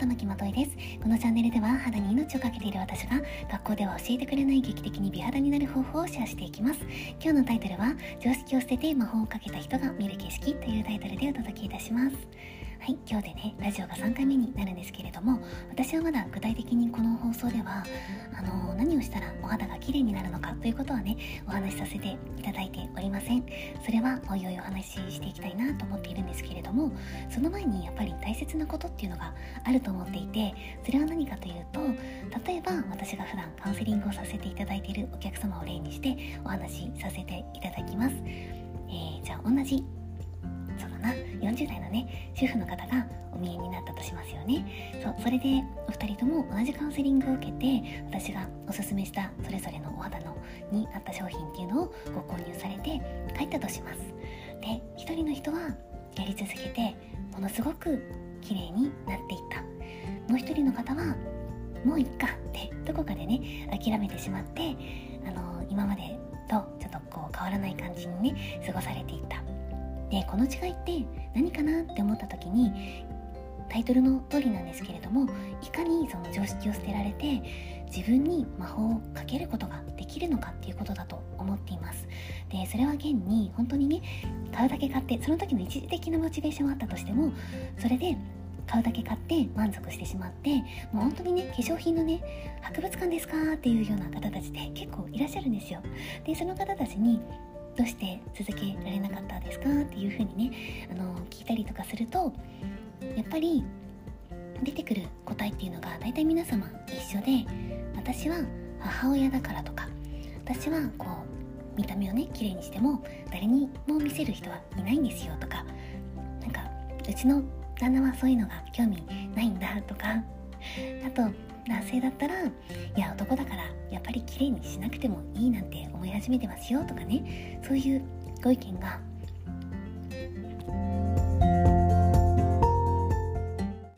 玉木まといです。このチャンネルでは肌に命をかけている私が学校では教えてくれない劇的に美肌になる方法をシェアしていきます。今日のタイトルは常識を捨てて魔法をかけた人が見る景色というタイトルでお届けいたします。はい、今日でね、ラジオが3回目になるんですけれども、私はまだ具体的にこの放送では、あの何をしたらお肌が綺麗になるのかということはね、お話しさせていただいておりません。それはおいおいお話ししていきたいなども、その前にやっぱり大切なことっていうのがあると思っていて、それは何かというと、例えば私が普段カウンセリングをさせていただいているお客様を例にしてお話しさせていただきます。えー、じゃあ同じそうだな40代のね主婦の方がお見えになったとしますよねそうそれでお二人とも同じカウンセリングを受けて私がおすすめしたそれぞれのお肌のに合った商品っていうのをご購入されて帰ったとしますで1人の人はやり続けてものすごく綺麗になっていった。もう1人の方はもういっかってどこかでね諦めてしまってあの今までとちょっとこう変わらない感じにね過ごされていった。でこの違いって何かなって思った時にタイトルの通りなんですけれどもいかにその常識を捨てられて自分に魔法をかけることができるのかっていうことだと思っています。でそれは現に本当にね買うだけ買ってその時の一時的なモチベーションはあったとしてもそれで買うだけ買って満足してしまってもう本当にね化粧品のね博物館ですか？っていうような方たちって結構いらっしゃるんですよ。でその方たちにどうして続けられなかったですか？っていうふうにねあの聞いたりとかするとやっぱり出てくる答えっていうのが大体皆様一緒で私は母親だからとか私はこう見た目をね綺麗にしても誰にも見せる人はいないんですよとかなんかうちの旦那はそういうのが興味ないんだとかあと男性だったらいや男だからやっぱり綺麗にしなくてもいいなんて思い始めてますよとかねそういうご意見が